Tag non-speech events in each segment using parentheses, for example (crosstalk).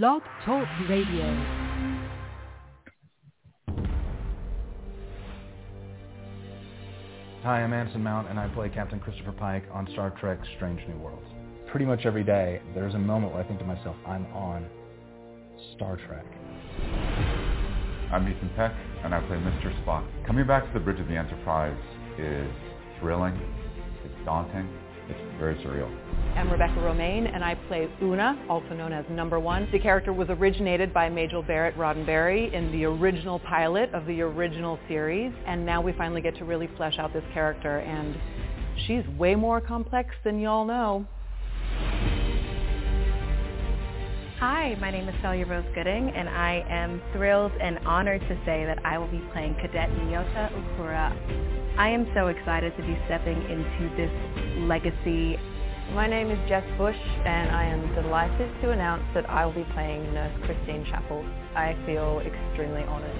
Blog Talk Radio. Hi, I'm Anson Mount, and I play Captain Christopher Pike on Star Trek Strange New Worlds. Pretty much every day, there's a moment where I think to myself, I'm on Star Trek. I'm Ethan Peck, and I play Mr. Spock. Coming back to the bridge of the Enterprise is thrilling, it's daunting, it's very surreal. I'm Rebecca Romijn, and I play Una, also known as Number One. The character was originated by Majel Barrett Roddenberry in the original pilot of the original series, and now we finally get to really flesh out this character, and she's way more complex than y'all know. Hi, my name is Celia Rose Gooding, and I am thrilled and honored to say that I will be playing Cadet Nyota Uhura. I am so excited to be stepping into this legacy. My name is Jess Bush, and I am delighted to announce that I will be playing Nurse Christine Chapel. I feel extremely honored.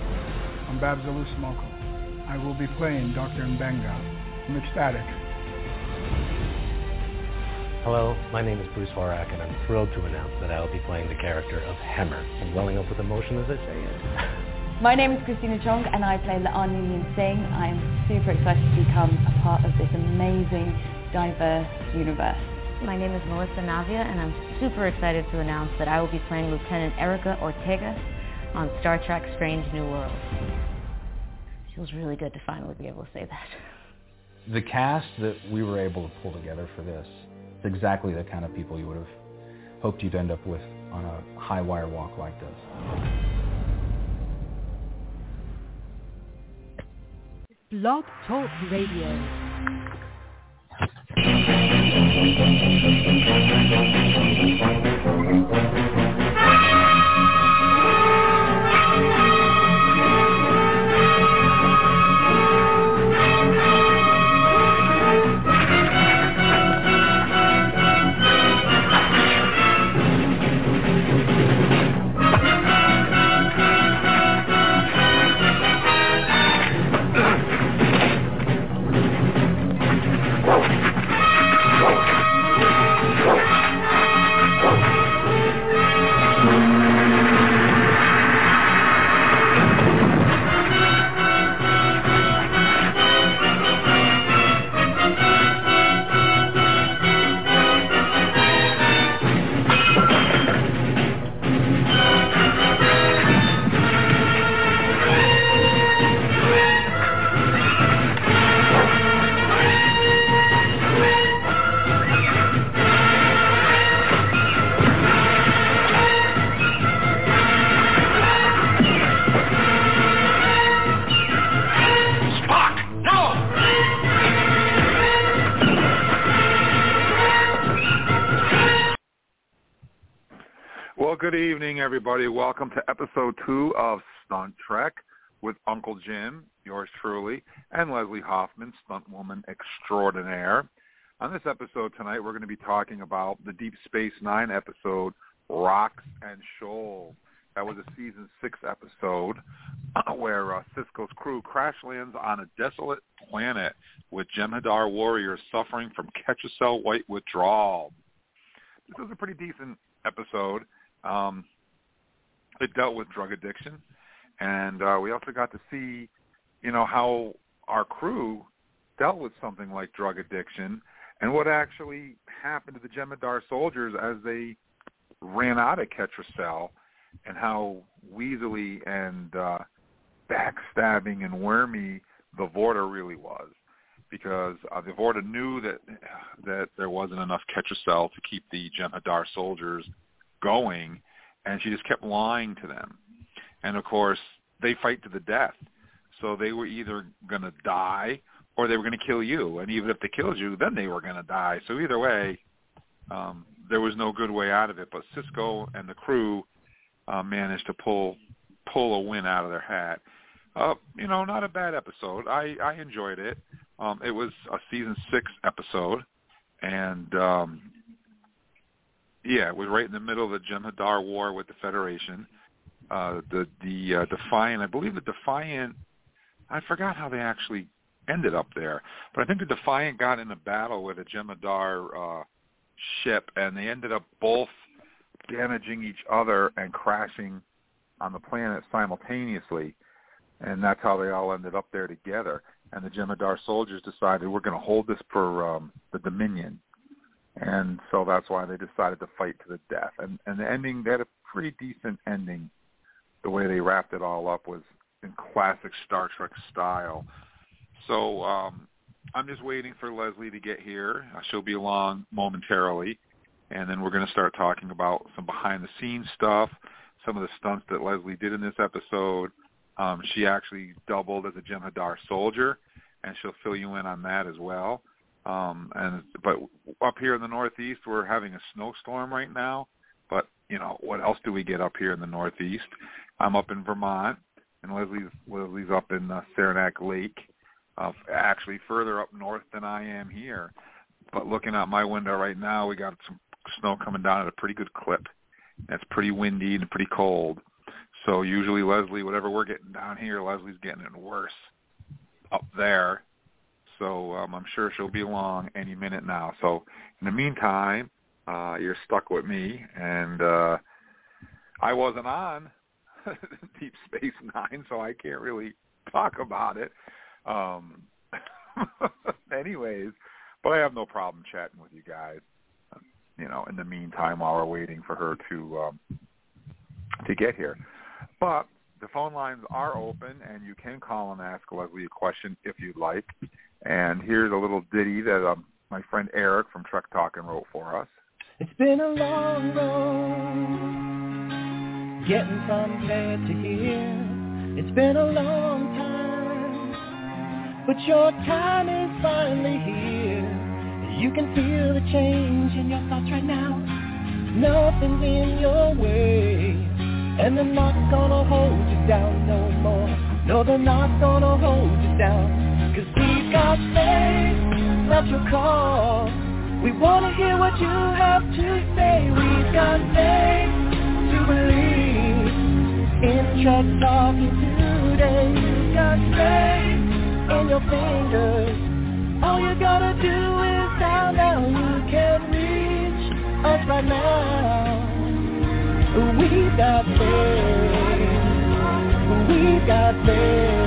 I'm Babs Olusanmokun. I will be playing Dr. Mbenga. I'm ecstatic. Hello, my name is Bruce Horak, and I'm thrilled to announce that I will be playing the character of Hemmer. I'm welling up with emotion as I say it. (laughs) My name is Christina Chong, and I play La'an Noonien-Singh. I'm super excited to become a part of this amazing, diverse universe. My name is Melissa Navia, and I'm super excited to announce that I will be playing Lieutenant Erica Ortega on Star Trek Strange New Worlds. Feels really good to finally be able to say that. The cast that we were able to pull together for this it's exactly the kind of people you would have hoped you'd end up with on a high wire walk like this. Blog Talk Radio. Everybody. Welcome to episode two of Stunt Trek with Uncle Jim, yours truly, and Leslie Hoffman, stunt woman extraordinaire. On this episode tonight, we're going to be talking about the Deep Space Nine episode, Rocks and Shoals. That was a season six episode (clears throat) where uh, Sisko's crew crash lands on a desolate planet with Jem'Hadar warriors suffering from Ketracel white withdrawal. This was a pretty decent episode. Um, it dealt with drug addiction, and uh, we also got to see, you know, how our crew dealt with something like drug addiction and what actually happened to the Jem'Hadar soldiers as they ran out of Ketracel and how weaselly and uh, backstabbing and wormy the Vorta really was. Because uh, the Vorta knew that that there wasn't enough Ketracel to keep the Jem'Hadar soldiers going, and she just kept lying to them. And of course, they fight to the death. So they were either going to die or they were going to kill you. And even if they killed you, then they were going to die. So either way, um, there was no good way out of it. But Sisko and the crew uh, managed to pull pull a win out of their hat. Uh, you know, not a bad episode. I I enjoyed it. Um, it was a season six episode, and um, yeah, it was right in the middle of the Jem'Hadar War with the Federation. Uh, the the uh, Defiant, I believe the Defiant, I forgot how they actually ended up there, but I think the Defiant got in a battle with a Jem'Hadar uh, ship, and they ended up both damaging each other and crashing on the planet simultaneously, and that's how they all ended up there together. And the Jem'Hadar soldiers decided we're going to hold this for um, the Dominion, and so that's why they decided to fight to the death. And and the ending, they had a pretty decent ending. The way they wrapped it all up was in classic Star Trek style. So um, I'm just waiting for Leslie to get here. She'll be along momentarily, and then we're going to start talking about some behind-the-scenes stuff, some of the stunts that Leslie did in this episode. Um, she actually doubled as a Jem'Hadar soldier, and she'll fill you in on that as well. Um, and but up here in the Northeast, we're having a snowstorm right now. But you know, what else do we get up here in the Northeast? I'm up in Vermont, and Leslie's Leslie's up in uh, Saranac Lake, uh, actually further up north than I am here. But looking out my window right now, we got some snow coming down at a pretty good clip. It's pretty windy and pretty cold. So usually Leslie, whatever we're getting down here, Leslie's getting it worse up there. So um, I'm sure she'll be along any minute now. So in the meantime, uh, you're stuck with me, and uh, I wasn't on (laughs) Deep Space Nine, so I can't really talk about it. Um, (laughs) anyways, but I have no problem chatting with you guys. You know, in the meantime, while we're waiting for her to um, to get here. But the phone lines are open, and you can call and ask Leslie a question if you'd like. And here's a little ditty that um, my friend Eric from Trek Talking wrote for us. It's been a long road getting from there to here. It's been a long time, but your time is finally here. You can feel the change in your thoughts right now. Nothing's in your way, and they're not gonna hold you down no more. No, they're not gonna hold you down, cause we've got faith that you call. We wanna hear what you have to say. We've got faith to believe in Trek Talking today. You've got faith in your fingers. All you gotta do is down now. You can reach us right now. We've got faith. We've got faith.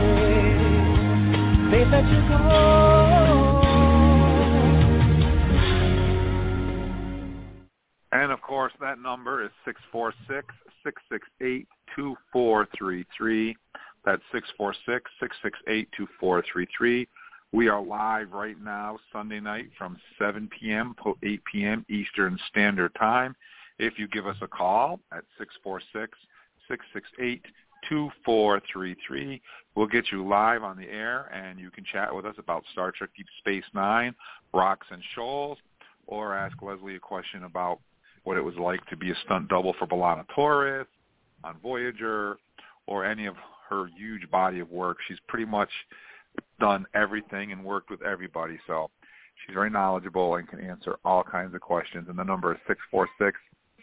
And of course, that number is six four six six six eight two four three three. That's six four six six six eight two four three three. We are live right now, Sunday night from 7 p.m. to 8 p.m. Eastern Standard Time. If you give us a call at six four six six six eight two four three three, we'll get you live on the air, and you can chat with us about Star Trek Deep Space Nine, Rocks and Shoals, or ask Leslie a question about what it was like to be a stunt double for B'Elanna Torres on Voyager or any of her huge body of work. She's pretty much done everything and worked with everybody. So she's very knowledgeable and can answer all kinds of questions. And the number is six four six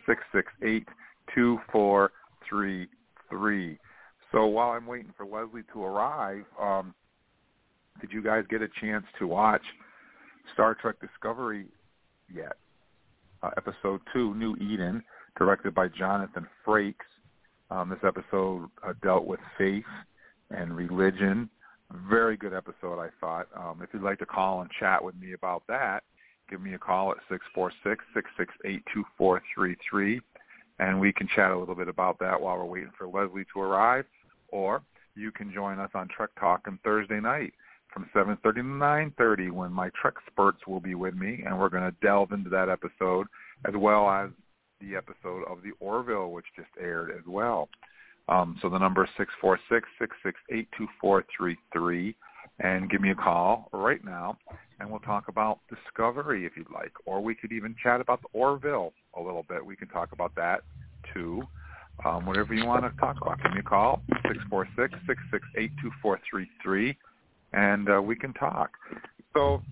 six six eight two four three three. So while I'm waiting for Leslie to arrive, um, did you guys get a chance to watch Star Trek Discovery yet? uh, episode two, New Eden, directed by Jonathan Frakes. Um, this episode uh, dealt with faith and religion. Very good episode, I thought. Um, if you'd like to call and chat with me about that, give me a call at six four six six six eight two four three three, and we can chat a little bit about that while we're waiting for Leslie to arrive. Or you can join us on Trek Talk on Thursday night from 7.30 to 9.30 when my Trek experts will be with me, and we're going to delve into that episode as well as the episode of The Orville, which just aired as well. Um, so the number is 646-668-2433, and give me a call right now, and we'll talk about Discovery if you'd like, or we could even chat about The Orville a little bit. We can talk about that too. Um, whatever you want to talk about, give me a call, 646-668-2433 and uh, we can talk. So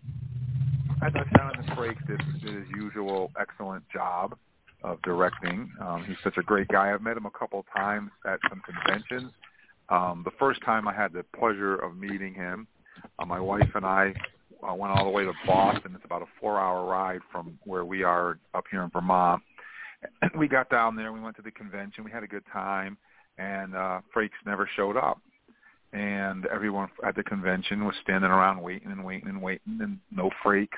I thought Jonathan Frakes did, did his usual excellent job of directing. Um, he's such a great guy. I've met him a couple times at some conventions. Um, the first time I had the pleasure of meeting him, uh, my wife and I uh, went all the way to Boston. It's about a four-hour ride from where we are up here in Vermont. (clears throat) We got down there. We went to the convention. We had a good time, and uh, Frakes never showed up. And everyone at the convention was standing around waiting and waiting and waiting, and no Frakes.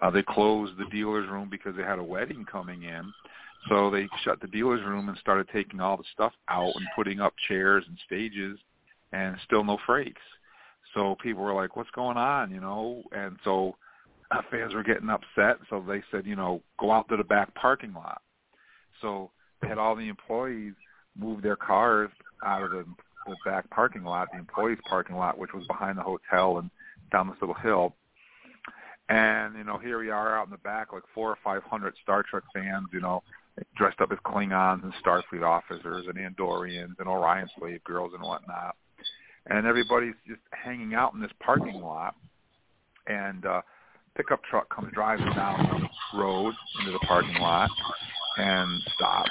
Uh, they closed the dealer's room because they had a wedding coming in. So they shut the dealer's room and started taking all the stuff out and putting up chairs and stages, and still no Frakes. So people were like, "What's going on?" You know, and so uh, fans were getting upset. So they said, you know, go out to the back parking lot. So they had all the employees move their cars out of the, the back parking lot, the employees' parking lot, which was behind the hotel and down this little hill. And you know, here we are out in the back, like four or five hundred Star Trek fans, you know, dressed up as Klingons and Starfleet officers and Andorians and Orion slave girls and whatnot. And everybody's just hanging out in this parking lot. And uh, pickup truck comes driving down the road into the parking lot and stops.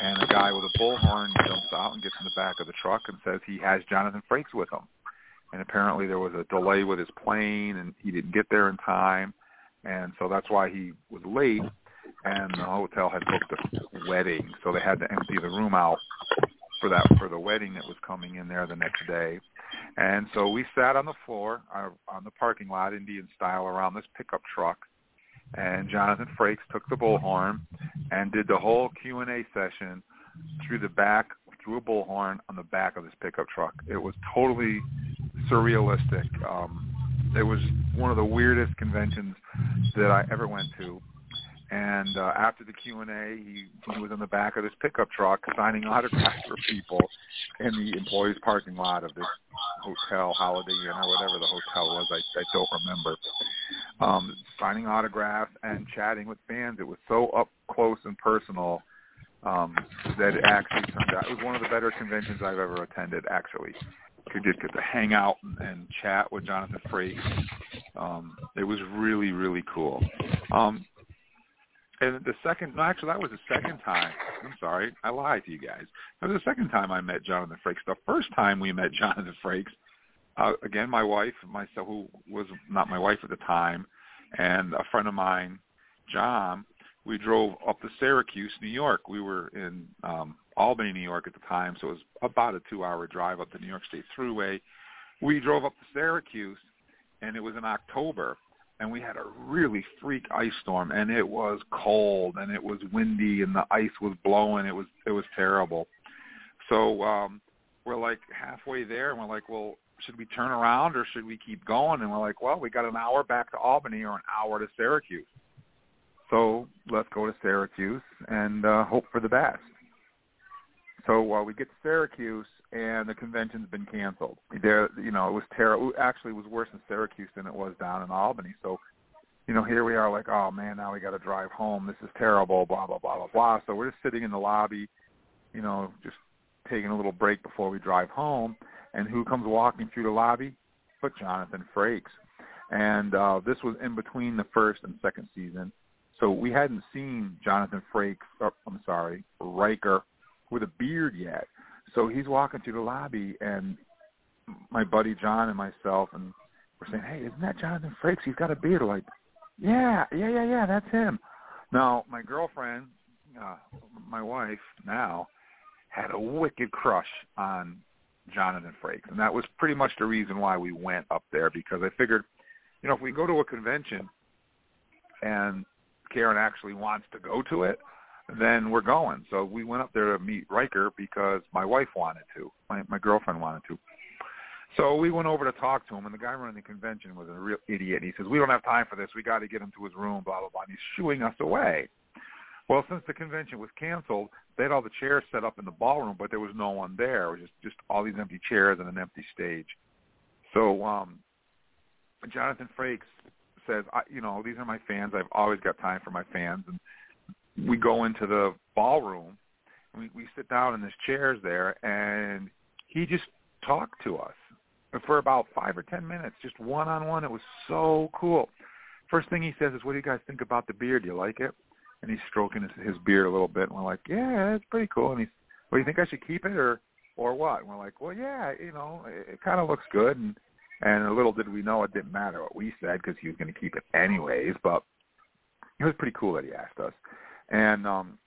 And a guy with a bullhorn jumps out and gets in the back of the truck and says he has Jonathan Frakes with him. And apparently there was a delay with his plane and he didn't get there in time. And so that's why he was late. And the hotel had booked a wedding, so they had to empty the room out for that for the wedding that was coming in there the next day. And so we sat on the floor uh, on the parking lot, Indian style, around this pickup truck. And Jonathan Frakes took the bullhorn and did the whole Q and A session through the back, through a bullhorn on the back of this pickup truck. It was totally surrealistic. Um, it was one of the weirdest conventions that I ever went to. And uh, after the Q and A, he, he was in the back of this pickup truck signing (laughs) autographs for people in the employees' parking lot of this hotel, Holiday Inn, or whatever the hotel was. I, I don't remember. Um, signing autographs and chatting with fans. It was so up close and personal um, that it actually turned out. It was one of the better conventions I've ever attended. Actually, could just get to hang out and, and chat with Jonathan Frakes. Um, it was really, really cool. Um, and the second, no, actually, that was the second time. I'm sorry, I lied to you guys. That was the second time I met Jonathan Frakes. The first time we met Jonathan Frakes, uh, again, my wife, myself, who was not my wife at the time, and a friend of mine, John, we drove up to Syracuse, New York. We were in um, Albany, New York at the time, so it was about a two-hour drive up the New York State Thruway. We drove up to Syracuse, and it was in October and we had a really freak ice storm and it was cold and it was windy and the ice was blowing. It was it was terrible. So um we're like halfway there and we're like well should we turn around or should we keep going? And we're like well we got an hour back to albany or an hour to syracuse. So let's go to syracuse and uh hope for the best. So uh, we get to Syracuse, and the convention's been canceled. There, you know, it was terrible. Actually, it was worse in Syracuse than it was down in Albany. So, you know, here we are, like, oh man, now we got to drive home. This is terrible. Blah blah blah blah blah. So we're just sitting in the lobby, you know, just taking a little break before we drive home. And who comes walking through the lobby? But Jonathan Frakes. And uh, this was in between the first and second season. So we hadn't seen Jonathan Frakes, or, I'm sorry, Riker with a beard yet. So he's walking through the lobby, and my buddy John and myself, and we're saying, "Hey, isn't that Jonathan Frakes? He's got a beard." like, yeah, yeah, yeah, yeah, that's him. Now, my girlfriend, uh, my wife now, had a wicked crush on Jonathan Frakes, and that was pretty much the reason why we went up there because I figured, you know, if we go to a convention and Karen actually wants to go to it, then we're going. So we went up there to meet Riker because my wife wanted to, my my girlfriend wanted to. So we went over to talk to him, and the guy running the convention was a real idiot. He says, "We don't have time for this. We got to get him to his room." Blah blah blah. And he's shooing us away. Well, since the convention was canceled, they had all the chairs set up in the ballroom, but there was no one there. It was just just all these empty chairs and an empty stage. So um, Jonathan Frakes says, I, "You know, these are my fans. I've always got time for my fans." And we go into the ballroom. We, we sit down in his chairs there, and he just talked to us for about five or ten minutes, just one on one. It was so cool. First thing he says is, "What do you guys think about the beard? Do you like it?" And he's stroking his, his beard a little bit, and we're like, "Yeah, it's pretty cool." And he's, "Well, you think I should keep it or or what?" And we're like, "Well, yeah, you know, it, it kind of looks good." And and a little did we know it didn't matter what we said because he was going to keep it anyways. But it was pretty cool that he asked us. And um,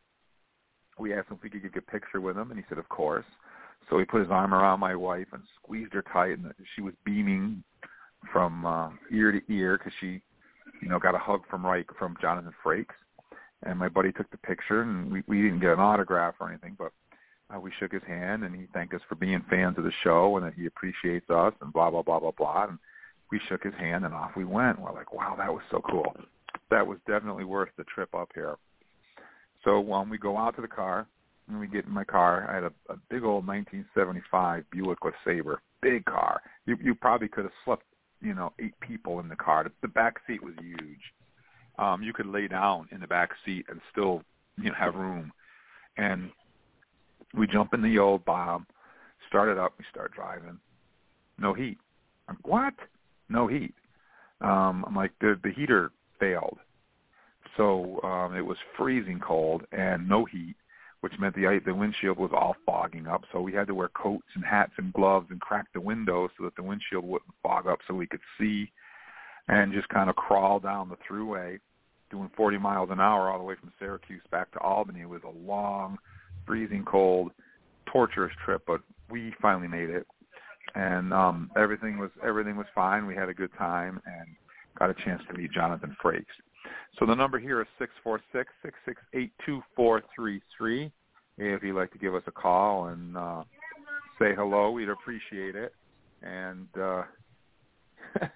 we asked him if we could get a picture with him, and he said, of course. So he put his arm around my wife and squeezed her tight, and she was beaming from uh, ear to ear because she, you know, got a hug from Reich from Jonathan Frakes. And my buddy took the picture, and we, we didn't get an autograph or anything, but uh, we shook his hand, and he thanked us for being fans of the show and that he appreciates us, and blah blah blah blah blah. And we shook his hand, and off we went. We're like, wow, that was so cool. That was definitely worth the trip up here. So when um, we go out to the car, and we get in my car, I had a, a big old 1975 Buick LeSabre, big car. You you probably could have slept, you know, eight people in the car. The, the back seat was huge. Um, you could lay down in the back seat and still, you know, have room. And we jump in the old bomb, start it up, we start driving. No heat. I'm, what? No heat. Um, I'm like the the heater failed. So um, it was freezing cold and no heat, which meant the the windshield was all fogging up. So we had to wear coats and hats and gloves and crack the windows so that the windshield wouldn't fog up, so we could see, and just kind of crawl down the Thruway, doing 40 miles an hour all the way from Syracuse back to Albany. It was a long, freezing cold, torturous trip, but we finally made it, and um, everything was everything was fine. We had a good time and got a chance to meet Jonathan Frakes. So the number here is six four six six six eight two four three three. If you'd like to give us a call and uh, say hello, we'd appreciate it. And uh, (laughs)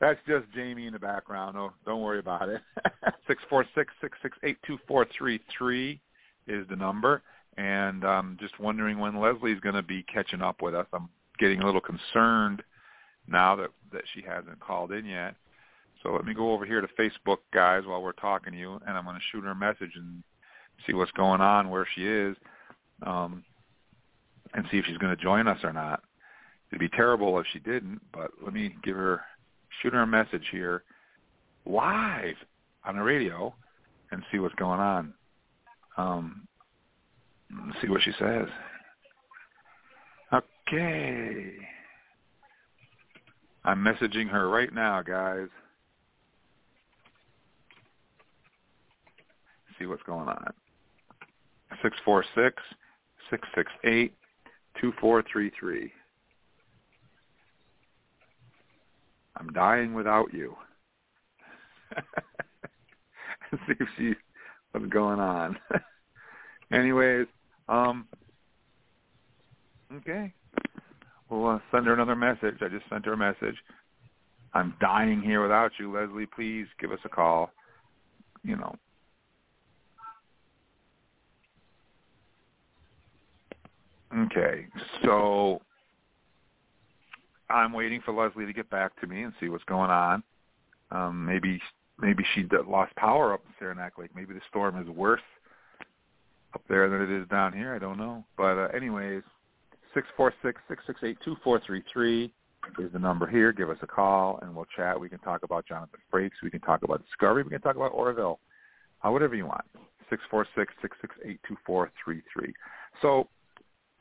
that's just Jamie in the background. Oh, don't worry about it. (laughs) Six four six six six eight two four three three is the number. And I'm just wondering when Leslie's going to be catching up with us. I'm getting a little concerned now that that she hasn't called in yet. So let me go over here to Facebook, guys, while we're talking to you, and I'm going to shoot her a message and see what's going on, where she is, um, and see if she's going to join us or not. It'd be terrible if she didn't, but let me give her, shoot her a message here, live on the radio, and see what's going on. Um, see what she says. Okay. I'm messaging her right now, guys. See what's going on. Six four six six six eight two four three three. I'm dying without you. (laughs) see if she what's going on. (laughs) Anyways, um, okay. We'll uh, send her another message. I just sent her a message. I'm dying here without you, Leslie. Please give us a call. You know, Okay, so I'm waiting for Leslie to get back to me and see what's going on. Um, maybe maybe she lost power up in Saranac Lake. Maybe the storm is worse up there than it is down here. I don't know. But uh, anyways, six four six six six eight two four three three is the number here. Give us a call and we'll chat. We can talk about Jonathan Frakes. We can talk about Discovery. We can talk about Orville. Uh, whatever you want. Six four six six six eight two four three three. So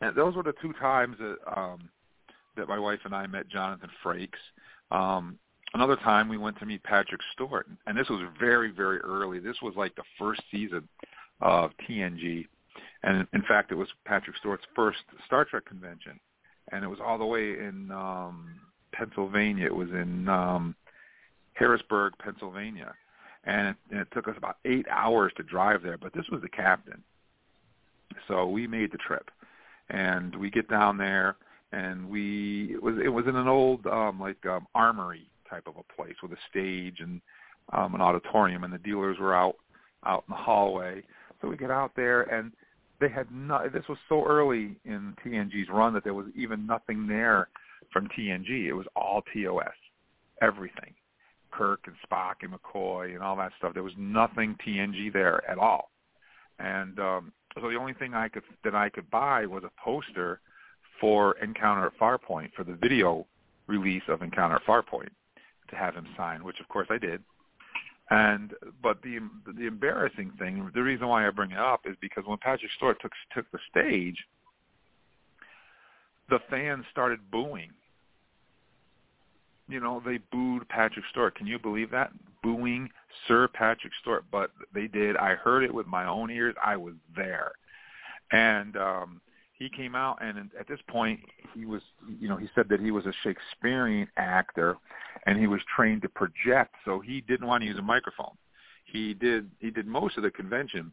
and those were the two times that um, that my wife and I met Jonathan Frakes. Um, another time we went to meet Patrick Stewart, and this was very very early. This was like the first season of TNG, and in fact, it was Patrick Stewart's first Star Trek convention, and it was all the way in um, Pennsylvania. It was in um, Harrisburg, Pennsylvania, and it, and it took us about eight hours to drive there. But this was the captain, so we made the trip and we get down there and we it was it was in an old um like um armory type of a place with a stage and um an auditorium and the dealers were out out in the hallway. So we get out there and they had no this was so early in TNG's run that there was even nothing there from TNG it was all TOS everything. Kirk and Spock and McCoy and all that stuff. There was nothing TNG there at all. And um so the only thing I could that I could buy was a poster for Encounter at Farpoint for the video release of Encounter at Farpoint to have him sign, which of course I did. And but the the embarrassing thing, the reason why I bring it up is because when Patrick Stewart took took the stage, the fans started booing. You know, they booed Patrick Stewart. Can you believe that? Booing Sir Patrick Stewart, but they did. I heard it with my own ears. I was there. and um, he came out and at this point he was you know he said that he was a Shakespearean actor and he was trained to project so he didn't want to use a microphone he did he did most of the convention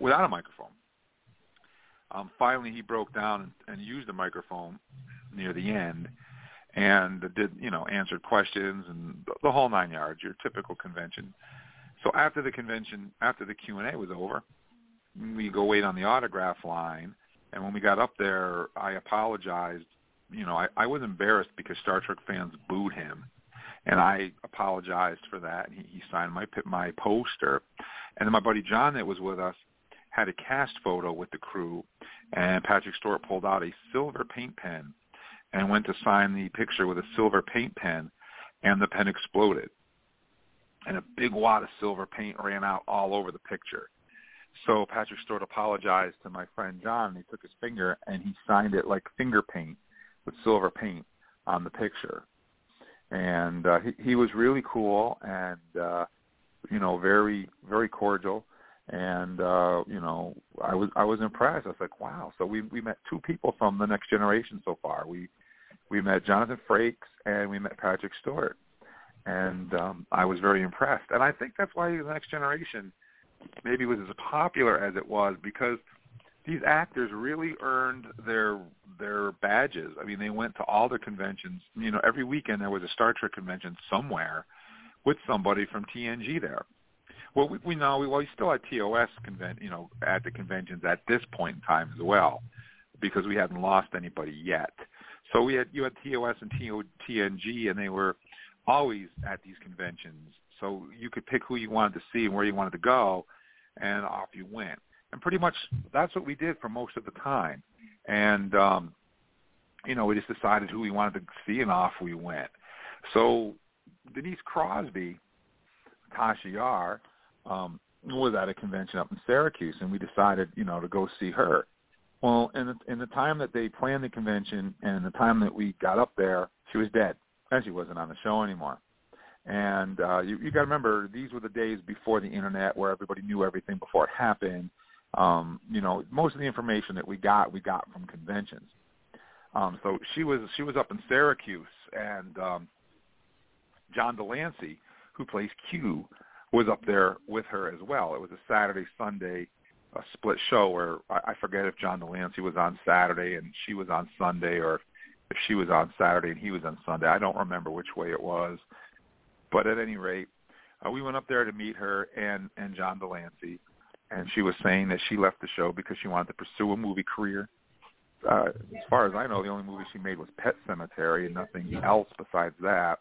without a microphone um finally he broke down and, and used a microphone near the end and did you know answered questions and the whole nine yards your typical convention. So after the convention after the Q&A was over we go wait on the autograph line. And when we got up there, I apologized. You know, I, I was embarrassed because Star Trek fans booed him, and I apologized for that. He, he signed my my poster, and then my buddy John that was with us had a cast photo with the crew, and Patrick Stewart pulled out a silver paint pen and went to sign the picture with a silver paint pen, and the pen exploded, and a big wad of silver paint ran out all over the picture. So Patrick Stewart apologized to my friend John, and he took his finger and he signed it like finger paint with silver paint on the picture. And uh, he, he was really cool and uh, you know very very cordial. And uh, you know I was I was impressed. I was like, wow. So we we met two people from the next generation so far. We we met Jonathan Frakes and we met Patrick Stewart, and um, I was very impressed. And I think that's why the next generation maybe was as popular as it was because these actors really earned their their badges. I mean, they went to all the conventions. You know, every weekend there was a Star Trek convention somewhere with somebody from TNG there. Well, we, we know we well we still had TOS convent, you know, at the conventions at this point in time as well, because we hadn't lost anybody yet. So we had you had TOS and TNG, and they were always at these conventions so you could pick who you wanted to see and where you wanted to go, and off you went. And pretty much that's what we did for most of the time. And um, you know, we just decided who we wanted to see, and off we went. So Denise Crosby, Tasha Yar, um, was at a convention up in Syracuse, and we decided, you know, to go see her. Well, in the, in the time that they planned the convention and the time that we got up there, she was dead, and she wasn't on the show anymore. And uh, you, you got to remember, these were the days before the internet, where everybody knew everything before it happened. Um, you know, most of the information that we got, we got from conventions. Um, so she was she was up in Syracuse, and um, John de Lancie, who plays Q, was up there with her as well. It was a Saturday Sunday a split show where I, I forget if John de Lancie was on Saturday and she was on Sunday, or if she was on Saturday and he was on Sunday. I don't remember which way it was. But at any rate, uh, we went up there to meet her and and John de Lancie, and she was saying that she left the show because she wanted to pursue a movie career. Uh, as far as I know, the only movie she made was Pet Sematary and nothing else besides that.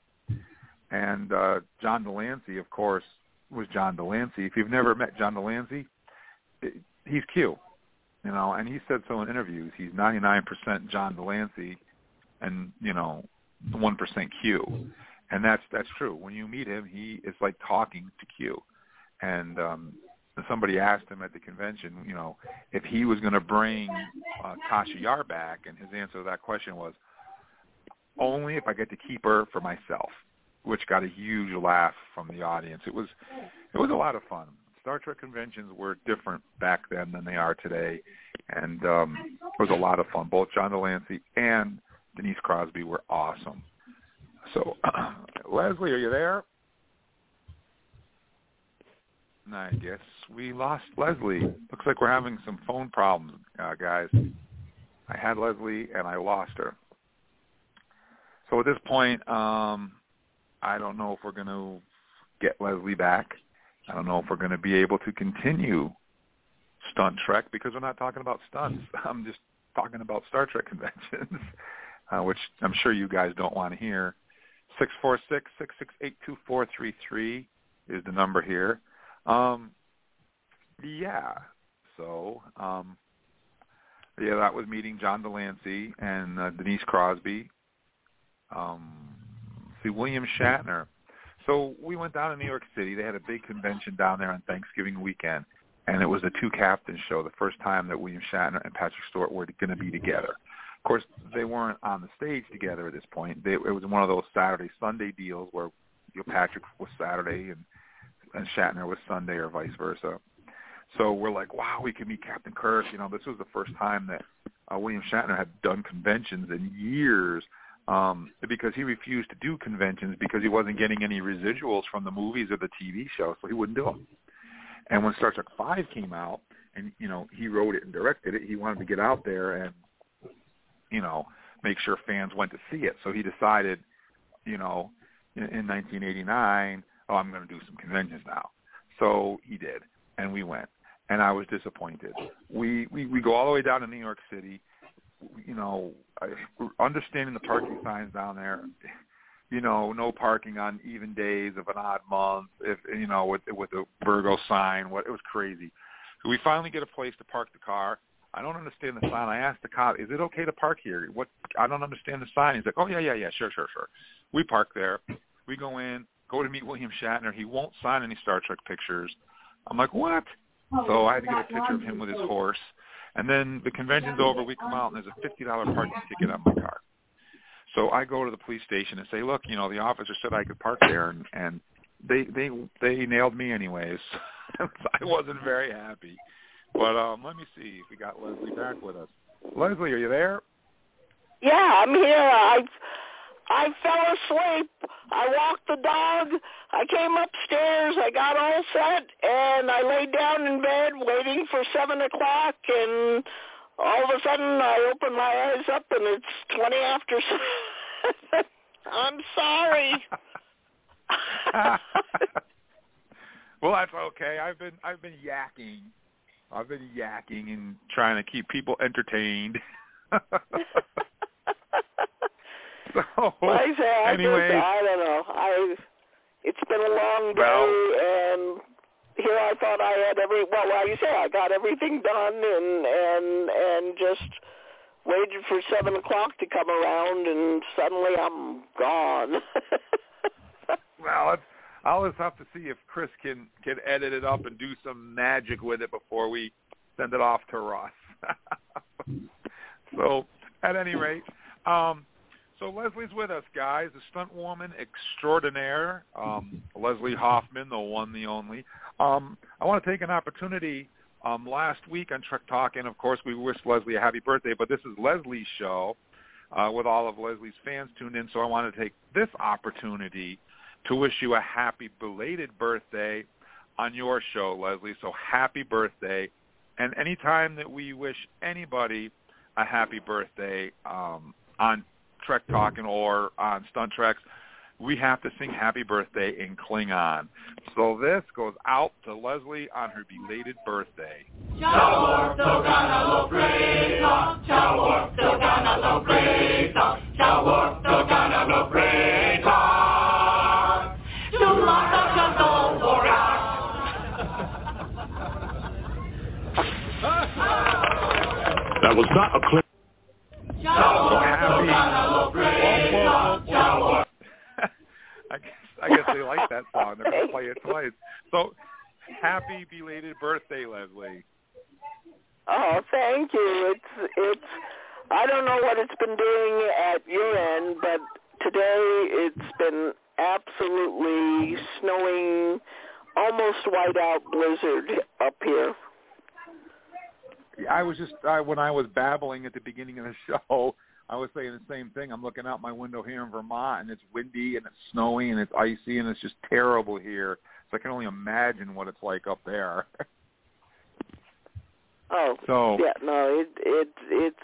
And uh, John de Lancie, of course, was John de Lancie. If you've never met John de Lancie, he's Q, you know, and he said so in interviews. He's 99% John de Lancie, and you know, 1% Q and that's that's true. When you meet him, he is like talking to Q. And um, somebody asked him at the convention, you know, if he was going to bring uh, Tasha Yar back, and his answer to that question was, only if I get to keep her for myself, which got a huge laugh from the audience. It was it was a lot of fun. Star Trek conventions were different back then than they are today, and um, it was a lot of fun. Both John de Lancie and Denise Crosby were awesome. So, uh, (clears throat) Leslie, are you there? I guess we lost Leslie. Looks like we're having some phone problems, uh, guys. I had Leslie and I lost her. So at this point, um, I don't know if we're going to get Leslie back. I don't know if we're going to be able to continue Stunt Trek because we're not talking about stunts. (laughs) I'm just talking about Star Trek conventions, (laughs) uh, which I'm sure you guys don't want to hear. Six four six six six eight two four three three is the number here. Um, yeah. So, um, yeah, that was meeting John de Lancie and uh, Denise Crosby. Um, William Shatner. So we went down to New York City. They had a big convention down there on Thanksgiving weekend, and it was a two captains show. The first time that William Shatner and Patrick Stewart were going to be together. Of course, they weren't on the stage together at this point. They, it was one of those Saturday Sunday deals where you know, Patrick was Saturday and and Shatner was Sunday, or vice versa. So we're like, wow, we can meet Captain Kirk. You know, this was the first time that uh, William Shatner had done conventions in years um, because he refused to do conventions because he wasn't getting any residuals from the movies or the TV show, so he wouldn't do them. And when Star Trek Five came out, and you know he wrote it and directed it, he wanted to get out there and you know make sure fans went to see it. So he decided, you know, in, in 1989, oh, I'm going to do some conventions now. So he did, and we went, and I was disappointed. We we we go all the way down to New York City. You know, understanding the parking signs down there. You know, no parking on even days of an odd month. If you know, with with the Virgo sign, what it was crazy. So we finally get a place to park the car. I don't understand the sign. I asked the cop, "Is it okay to park here?" What I don't understand the sign. He's like, "Oh yeah, yeah, yeah, sure, sure, sure." We park there. We go in, go to meet William Shatner. He won't sign any Star Trek pictures. I'm like, "What?" So I had to get a picture of him with his horse. And then the convention's over. We come out and there's a fifty dollar parking ticket on my car. So I go to the police station and say, "Look, you know, the officer said I could park there," and and they they they nailed me anyways. (laughs) I wasn't very happy. But um, let me see if we got Leslie back with us. Leslie, are you there? Yeah, I'm here. I I fell asleep. I walked the dog. I came upstairs. I got all set, and I laid down in bed waiting for seven o'clock. And all of a sudden, I open my eyes up, and it's twenty after. (laughs) I'm sorry. (laughs) well, that's okay. I've been I've been yakking. I've been yakking and trying to keep people entertained. (laughs) so I say, I anyway, just, I don't know. I it's been a long day, well, and here I thought I had every well, like you say, I got everything done, and and and just waited for seven o'clock to come around, and suddenly I'm gone. (laughs) well, it's, I'll just have to see if Chris can can edit it up and do some magic with it before we send it off to Ross. (laughs) so, at any rate, um, so Leslie's with us, guys, the stunt woman extraordinaire, um, Leslie Hoffman, the one, the only. Um, I want to take an opportunity. Um, last week on Trek Talk, and of course we wished Leslie a happy birthday, but this is Leslie's show uh, with all of Leslie's fans tuned in, so I want to take this opportunity to wish you a happy belated birthday on your show, Leslie. So happy birthday. And anytime that we wish anybody a happy birthday um, on Trek Talking or on Stunt Treks, we have to sing happy birthday in Klingon. So this goes out to Leslie on her belated birthday. That was not a clip. So happy. I guess I guess they like that song. They're gonna play it twice. So happy belated birthday, Leslie. Oh, thank you. It's it's. I don't know what it's been doing at your end, but today it's been absolutely snowing, almost whiteout blizzard up here. I was just I, when I was babbling at the beginning of the (laughs) show, I was saying the same thing. I'm looking out my window here in Vermont, and it's windy and it's snowy and it's icy and it's just terrible here. So I can only imagine what it's like up there. (laughs) Oh, so yeah, no, it it it's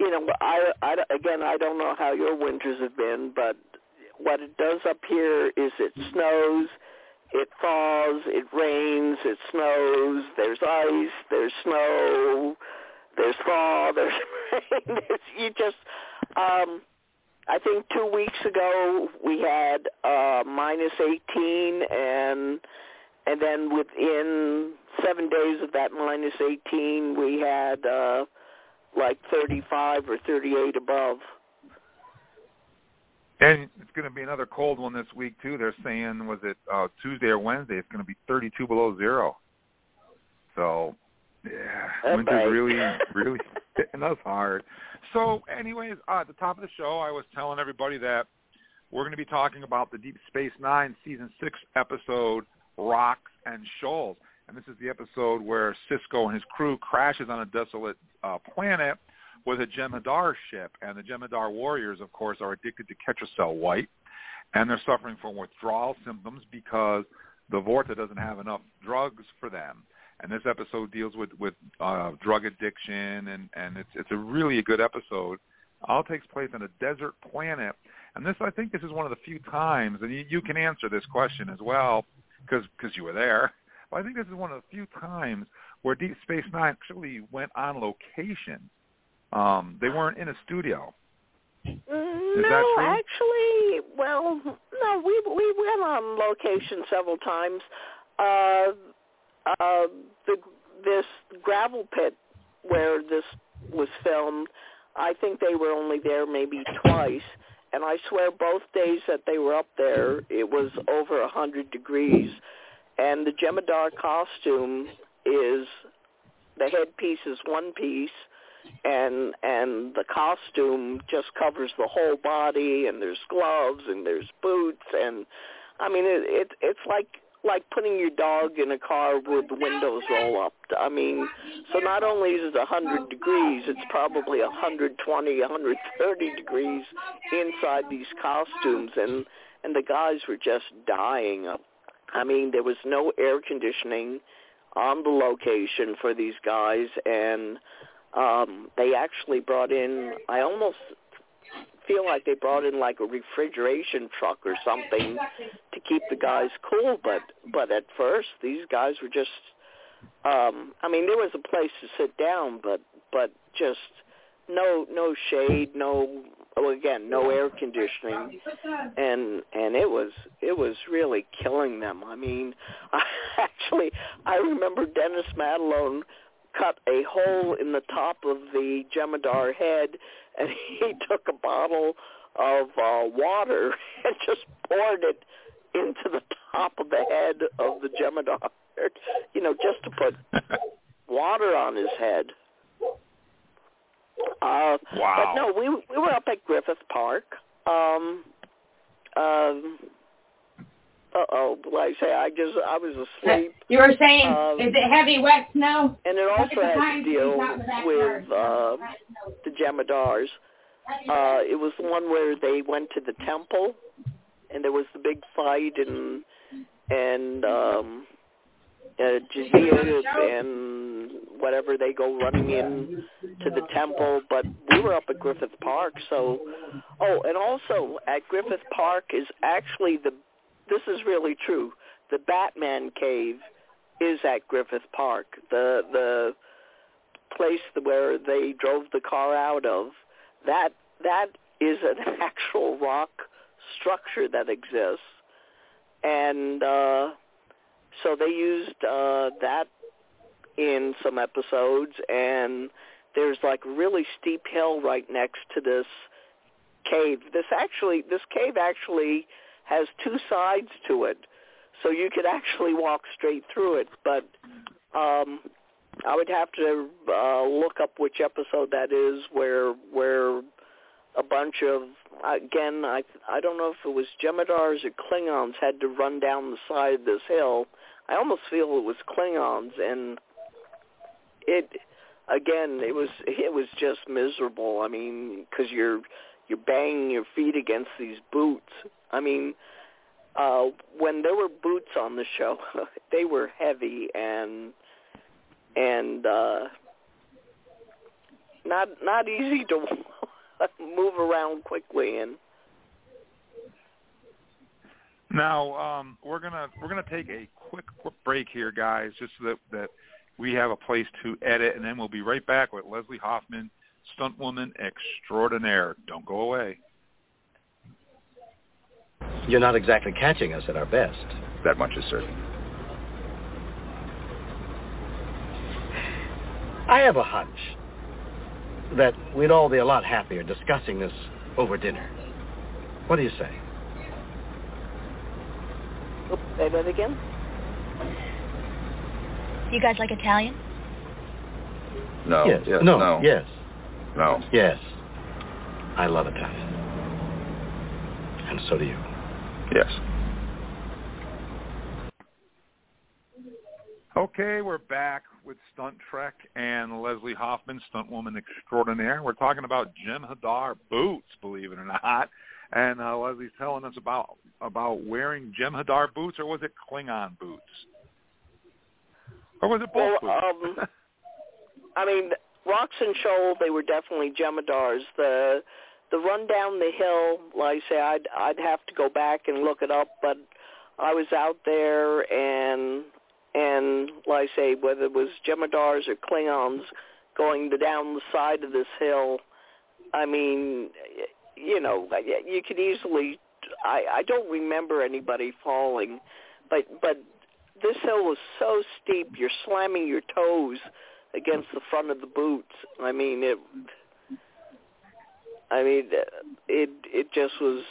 you know I I again I don't know how your winters have been, but what it does up here is it snows, it thaws, it rains, it snows, there's ice, there's snow, there's thaw, there's (laughs) you just, um, I think two weeks ago we had uh, minus 18, and and then within seven days of that minus 18, we had uh, like 35 or 38 above. And it's going to be another cold one this week too. They're saying was it uh, Tuesday or Wednesday? It's going to be 32 below zero. So yeah, winter's really, (laughs) really hitting us hard. So, anyways, uh, at the top of the show, I was telling everybody that we're going to be talking about the Deep Space Nine season six episode "Rocks and Shoals." and this is the episode where Sisko and his crew crashes on a desolate uh, planet with a Jem'Hadar ship, and the Jem'Hadar warriors, of course, are addicted to Ketracel White, and they're suffering from withdrawal symptoms because the Vorta doesn't have enough drugs for them. And this episode deals with with uh, drug addiction, and and it's it's a really a good episode. All takes place on a desert planet, and this I think this is one of the few times, and you, you can answer this question as well because because you were there. But I think this is one of the few times where Deep Space Nine actually went on location. Um, they weren't in a studio. no, actually, well, no, we we went on location several times. Uh, uh, the this gravel pit where this was filmed, I think they were only there maybe twice. And I swear both days that they were up there, it was over a hundred degrees. And the Jem'Hadar costume is the headpiece is one piece, and and the costume just covers the whole body and there's gloves and there's boots and I mean it, it it's like like putting your dog in a car with the windows roll up. I mean, so not only is it a hundred degrees, it's probably a hundred twenty, a hundred thirty degrees inside these costumes, and and the guys were just dying. I mean, there was no air conditioning on the location for these guys, and um, they actually brought in. I almost feel like they brought in like a refrigeration truck or something keep the guys cool. But but at first, these guys were just. Um, I mean, there was a place to sit down, but but just no no shade, no well, again no air conditioning, and and it was it was really killing them. I mean, I (laughs) actually I remember Dennis Madalone cut a hole in the top of the Jem'Hadar head, and (laughs) he took a bottle of uh, water (laughs) and just poured it into the top of the head of the Jem'Hadar, you know, just to put (laughs) water on his head. Uh, wow. But no, we we were up at Griffith Park. Um, um, uh oh, like I say, I just I was asleep. You were saying, Um, is it heavy, wet snow? And it also Look at the had to deal out in the backyard. with uh, the Jem'Hadars. Uh, it was the one where they went to the temple, and there was the big fight, and and um, uh, Jadzia and whatever they go running in to the temple. But we were up at Griffith Park, so oh, and also at Griffith Park is actually the this is really true. The Batman cave is at Griffith Park. The the place where they drove the car out of that that is an (laughs) actual rock structure that exists, and uh, so they used uh, that in some episodes. And there's like really steep hill right next to this cave. This actually this cave actually has two sides to it so you could actually walk straight through it. But um, I would have to uh, look up which episode that is, where where a bunch of again I I don't know if it was Jem'Hadars or Klingons had to run down the side of this hill. I almost feel it was Klingons, and it again it was it was just miserable. I mean, because you're you're banging your feet against these boots. I mean, uh, when there were boots on the show, (laughs) they were heavy and and uh, not not easy to (laughs) move around quickly in. Now um, we're gonna we're gonna take a quick, quick break here, guys, just so that that we have a place to edit, and then we'll be right back with Leslie Hoffman, stuntwoman extraordinaire. Don't go away. You're not exactly catching us at our best. That much is certain. I have a hunch that we'd all be a lot happier discussing this over dinner. What do you say? Oops, say that again. You guys like Italian? No. yes. Yes. no. No. Yes. No. Yes. I love Italian. And so do you. Yes. Okay, we're back with Stunt Trek and Leslie Hoffman, stunt woman extraordinaire. We're talking about Jem'Hadar boots, believe it or not. And uh, Leslie's telling us about about wearing Jem'Hadar boots, or was it Klingon boots? Or was it both well, boots? Um, (laughs) I mean, Rocks and Shoal, they were definitely Jem'Hadars. The the run down the hill, like I say, I'd I'd have to go back and look it up, but I was out there and and like I say, whether it was Jem'Hadars or Klingons going down the side of this hill, I mean, you know, you could easily. I I don't remember anybody falling, but but this hill was so steep, you're slamming your toes against the front of the boots. I mean it. I mean it. It just was.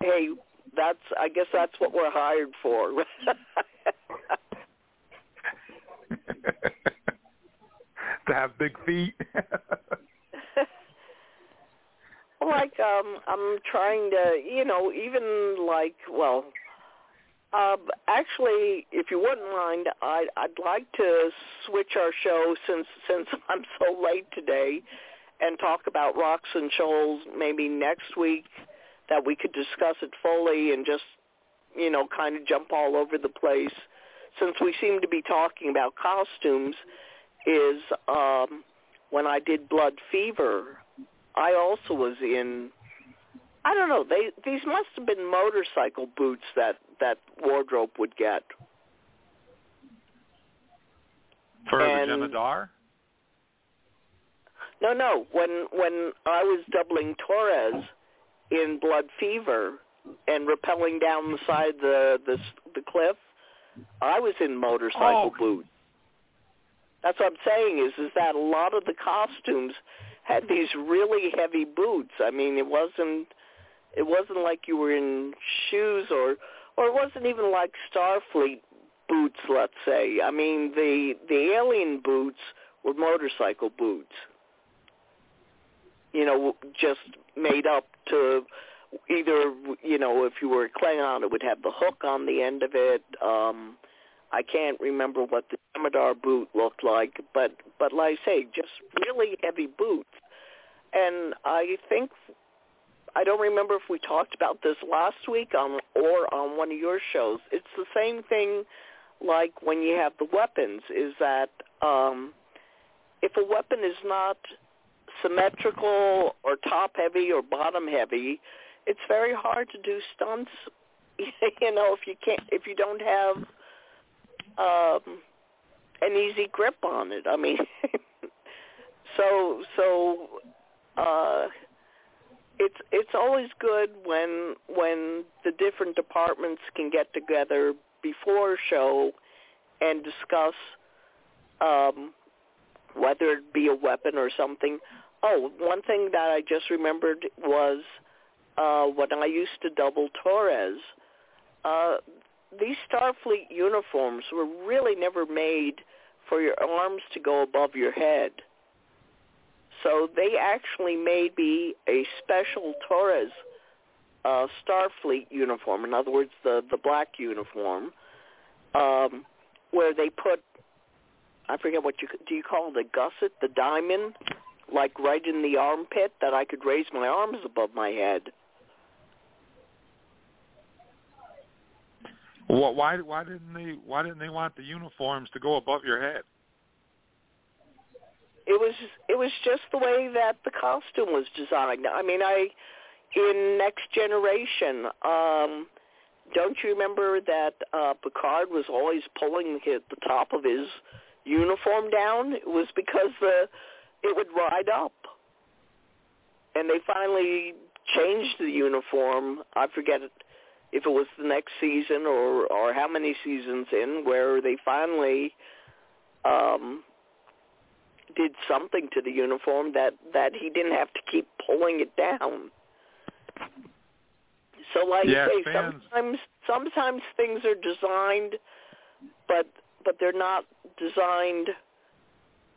Hey, that's. I guess that's what we're hired for. (laughs) (laughs) to have big feet. (laughs) like um I'm trying to, you know, even like well, um actually if you wouldn't mind, I I'd like to switch our show since since I'm so late today and talk about rocks and shoals maybe next week that we could discuss it fully and just you know kind of jump all over the place since we seem to be talking about costumes is um when I did Blood Fever I also was in I don't know, they these must have been motorcycle boots that that wardrobe would get. For and, Jem'Hadar? No, no. When when I was doubling Torres in Blood Fever and rappelling down the side of the the, the cliff, I was in motorcycle oh. boots. That's what I'm saying is is that a lot of the costumes had these really heavy boots. I mean, it wasn't it wasn't like you were in shoes or or it wasn't even like Starfleet boots, let's say. I mean, the the alien boots were motorcycle boots. You know, just made up to either you know if you were a Klingon, it would have the hook on the end of it. Um, I can't remember what the Jem'Hadar boot looked like, but but like I say, just really heavy boots. And I think I don't remember if we talked about this last week on or on one of your shows. It's the same thing like when you have the weapons is that um if a weapon is not symmetrical or top heavy or bottom heavy, it's very hard to do stunts. (laughs) you know, if you can't if you don't have um an easy grip on it. I mean (laughs) so so uh it's it's always good when when the different departments can get together before show and discuss um whether it be a weapon or something. Oh, one thing that I just remembered was uh when I used to double Torres, uh these Starfleet uniforms were really never made for your arms to go above your head. So they actually made me a special Torres uh, Starfleet uniform. In other words, the the black uniform, um, where they put I forget what you do you call it a gusset, the diamond, like right in the armpit that I could raise my arms above my head. Well, why why didn't they why didn't they want the uniforms to go above your head? It was it was just the way that the costume was designed. I mean, I in Next Generation, um, don't you remember that uh, Picard was always pulling his, the top of his uniform down? It was because the it would ride up, and they finally changed the uniform. I forget if it was the next season or or how many seasons in where they finally um did something to the uniform that that he didn't have to keep pulling it down. So like yeah, I say, fans. sometimes sometimes things are designed but but they're not designed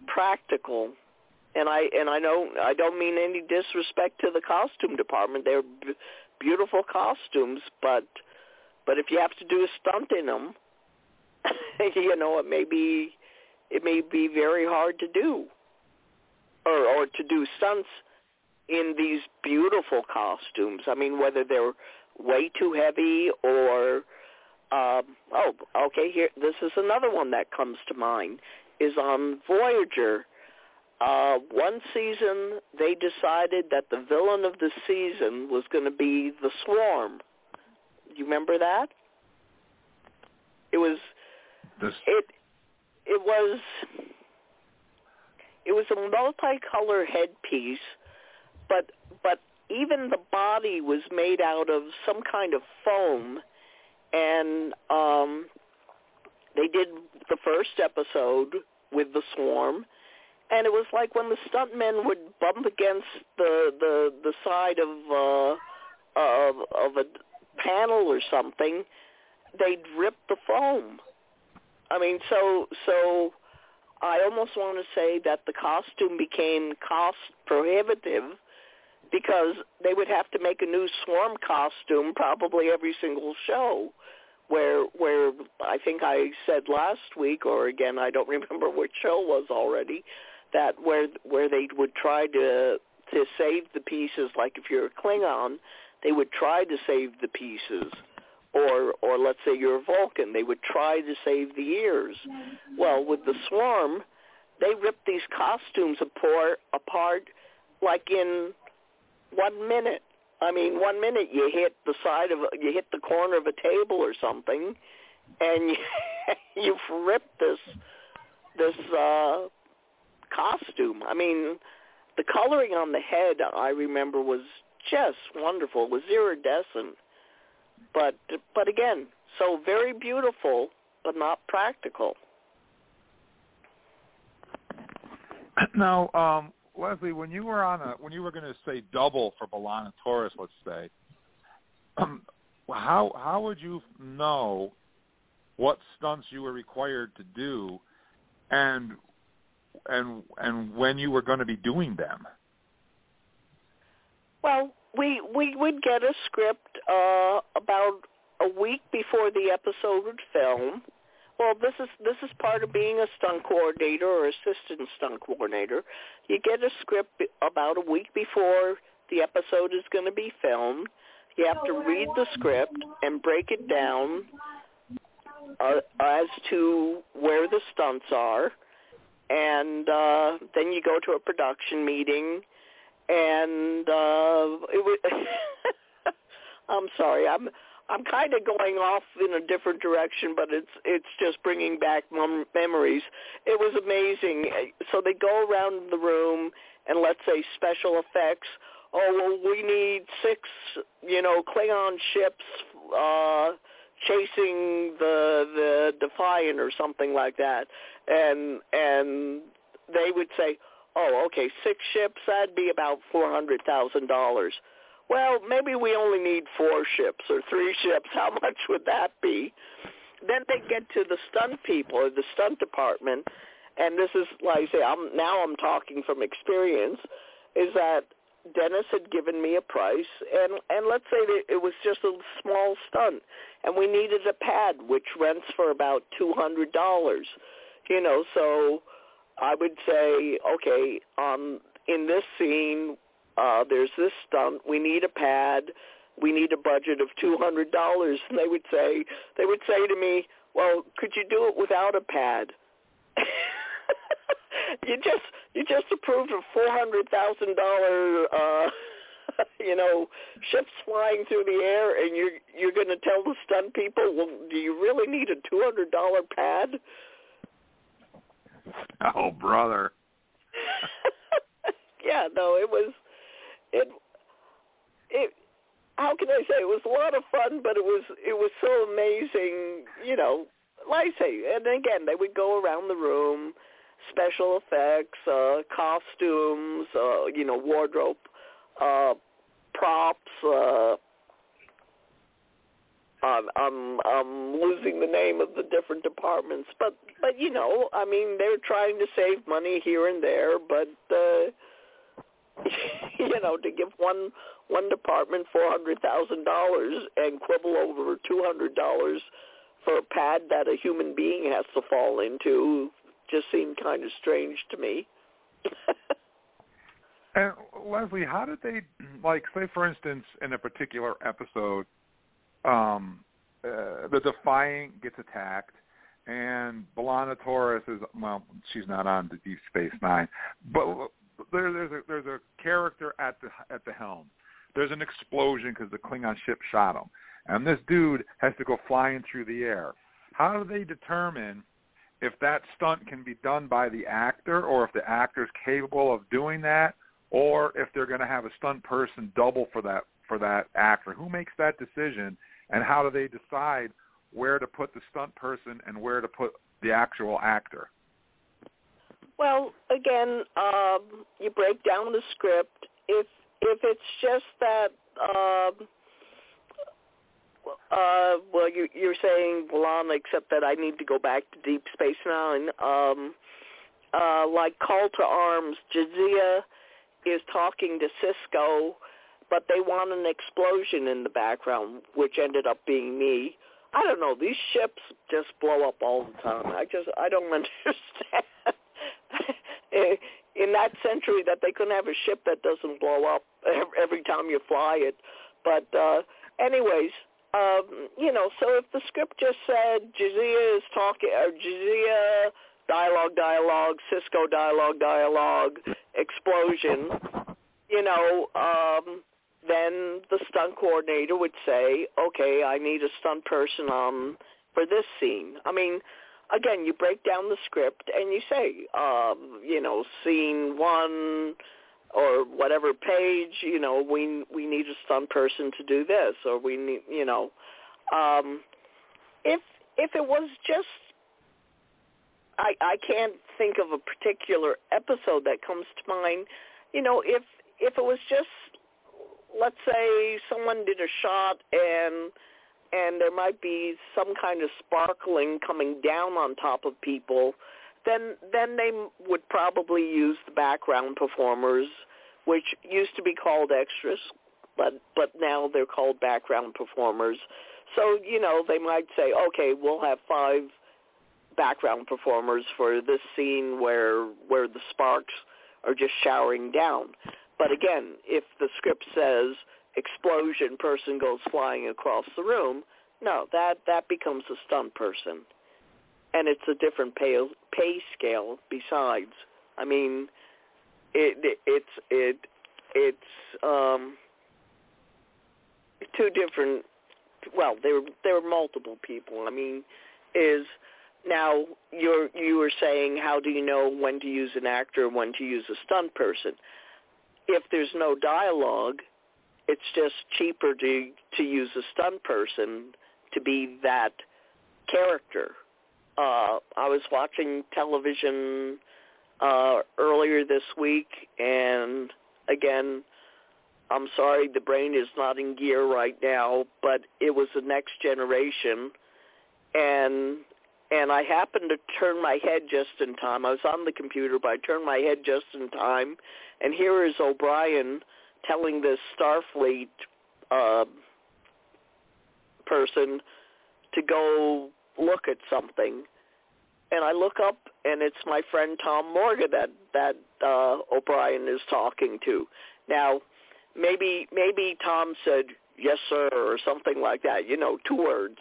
practical. And I and I don't I don't mean any disrespect to the costume department. They're b- beautiful costumes, but but if you have to do a stunt in them, (laughs) you know, it may be it may be very hard to do, or or to do stunts in these beautiful costumes. I mean, whether they're way too heavy or um, oh, okay. Here, this is another one that comes to mind. Is on Voyager. Uh, one season, they decided that the villain of the season was going to be the Swarm. You remember that? It was This it it was it was a multicolor headpiece, but but even the body was made out of some kind of foam, and um, they did the first episode with the swarm, and it was like when the stuntmen would bump against the the the side of uh, of of a panel or something, they'd rip the foam. I mean, so so I almost want to say that the costume became cost prohibitive because they would have to make a new swarm costume probably every single show where where I think I said last week or again I don't (laughs) remember which show was already that where where they would try to to save the pieces like if you're a Klingon they would try to save the pieces or or let's say you're a Vulcan, they would try to save the ears. Well, with the swarm, they ripped these costumes apart apart like in one minute. I mean, one minute you hit the side of you hit the corner of a table or something, and you, (laughs) you've ripped this this uh, costume. I mean, the coloring on the head I remember was just wonderful. It was iridescent but but again, so very beautiful, but not practical. (clears throat) Now, um, Leslie, when you were on a when you were going to say double for B'Elanna Torres, let's say, (clears throat) um, how how would you know what stunts you were required to do, and and and when you were going to be doing them? Well, we we would get a script uh, about a week before the episode would film. Well, this is this is part of being a stunt coordinator or assistant stunt coordinator. You get a script about a week before the episode is going to be filmed. You have to read the script and break it down uh, as to where the stunts are, and uh, then you go to a production meeting and uh it was (laughs) I'm sorry. I'm I'm kind of going off in a different direction, but it's it's just bringing back mem- memories. It was amazing. So they go around the room and let's say special effects. Oh well, we need six, you know, Klingon ships uh chasing the the Defiant or something like that, and and they would say, oh, okay, six ships, that'd be about $400,000. Well, maybe we only need four ships or three (laughs) ships. How much would that be? Then they get to the stunt people or the stunt department, and this is, like I say, I'm, now I'm talking from experience, is that Dennis had given me a price, and, and let's say that it was just a small stunt, and we needed a pad, which rents for about $200. You know, so I would say, okay, um, in this scene, uh, there's this stunt. We need a pad. We need a budget of two hundred dollars. And they would say, they would say to me, well, could you do it without a pad? (laughs) you just you just approved a four hundred thousand dollar uh (laughs) you know ships flying through the air and you're you're going to tell the stunt people well do you really need a two hundred dollar pad Oh, brother. (laughs) yeah, no, it was it it how can I say it was a lot of fun, but it was it was so amazing, you know. Like I say, and again, they would go around the room, special effects, uh, costumes, uh, you know, wardrobe, uh, props, uh, I'm I'm losing the name of the different departments, but but you know, I mean, they're trying to save money here and there, but uh, (laughs) you know, to give one one department four hundred thousand dollars and quibble over two hundred dollars for a pad that a human being has to fall into just seemed kind of strange to me. (laughs) and Leslie, how did they like say for instance in a particular episode um uh, the Defiant gets attacked and B'Elanna Torres is well, she's not on the Deep Space Nine, but there, there's a there's a character at the at the helm. There's an explosion because the Klingon ship shot him, and this dude has to go flying through the air. How do they determine if that stunt can be done by the actor, or if the actor is capable of doing that, or if they're going to have a stunt person double for that for that actor? Who makes that decision, and how do they decide where to put the stunt person and where to put the actual actor? Well, again, um, you break down the script. If if it's just that, um, uh, well, you, you're saying B'Elanna, except that I need to go back to Deep Space Nine. Um, uh, like Call to Arms, Jadzia is talking to Sisko, but they want an explosion in the background, which ended up being me. I don't know. These ships just blow up all the time. I just I don't (laughs) understand. (laughs) in that century, that they couldn't have a ship that doesn't blow up every time you fly it. But uh, anyways, um, you know, so if the script just said Jadzia is talking, or Jadzia dialogue, dialogue, Sisko dialogue, dialogue, explosion, you know, um, then the stunt coordinator would say, okay, I need a stunt person on for this scene. I mean, again, you break down the script and you say, um, you know, scene one or whatever page, you know, we we need a stunt person to do this, or we need, you know, um, if if it was just, I I can't think of a particular episode that comes to mind. You know, if if it was just let's say someone did a shot and and there might be some kind of sparkling coming down on top of people, then then they would probably use the background performers, which used to be called extras, but but now they're called background performers. So you know they might say, okay, we'll have five background performers for this scene where where the sparks are just showering down. But again, if the script says explosion, person goes flying across the room, no, that that becomes a stunt person, and it's a different pay pay scale. Besides, I mean, it, it it's it it's um two different. Well, there there were multiple people. I mean, is now you're you were saying how do you know when to use an actor, when to use a stunt person? if there's no dialogue, it's just cheaper to to use a stunt person to be that character. Uh, I was watching television uh, earlier this week, and again, I'm sorry the brain is not in gear right now, but it was the next generation, and and I happened to turn my head just in time. I was on the computer, but I turned my head just in time, and here is O'Brien telling this Starfleet uh, person to go look at something. And I look up, and it's my friend Tom Morga that that uh, O'Brien is talking to. Now, maybe maybe Tom said yes sir or something like that. You know, two words,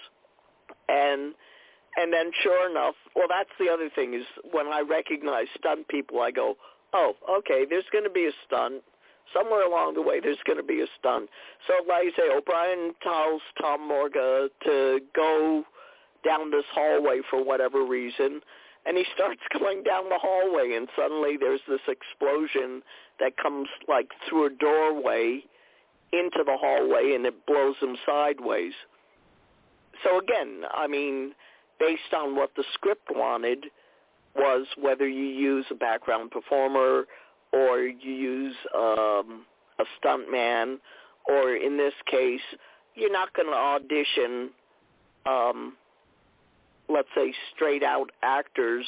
and and then sure enough, well, that's the other thing is when I recognize stunt people, I go, oh, okay, there's going to be a stunt. Somewhere along the way, there's going to be a stunt. So, like you say, O'Brien tells Tom Morga to go down this hallway for whatever reason, and he (laughs) starts going down the hallway, and suddenly there's this explosion that comes like through a doorway into the hallway, and it blows him sideways. So again, I mean, based on what the script wanted, was whether you use a background performer or you use um, a stuntman or in this case, you're not going to audition, um, let's say, straight out actors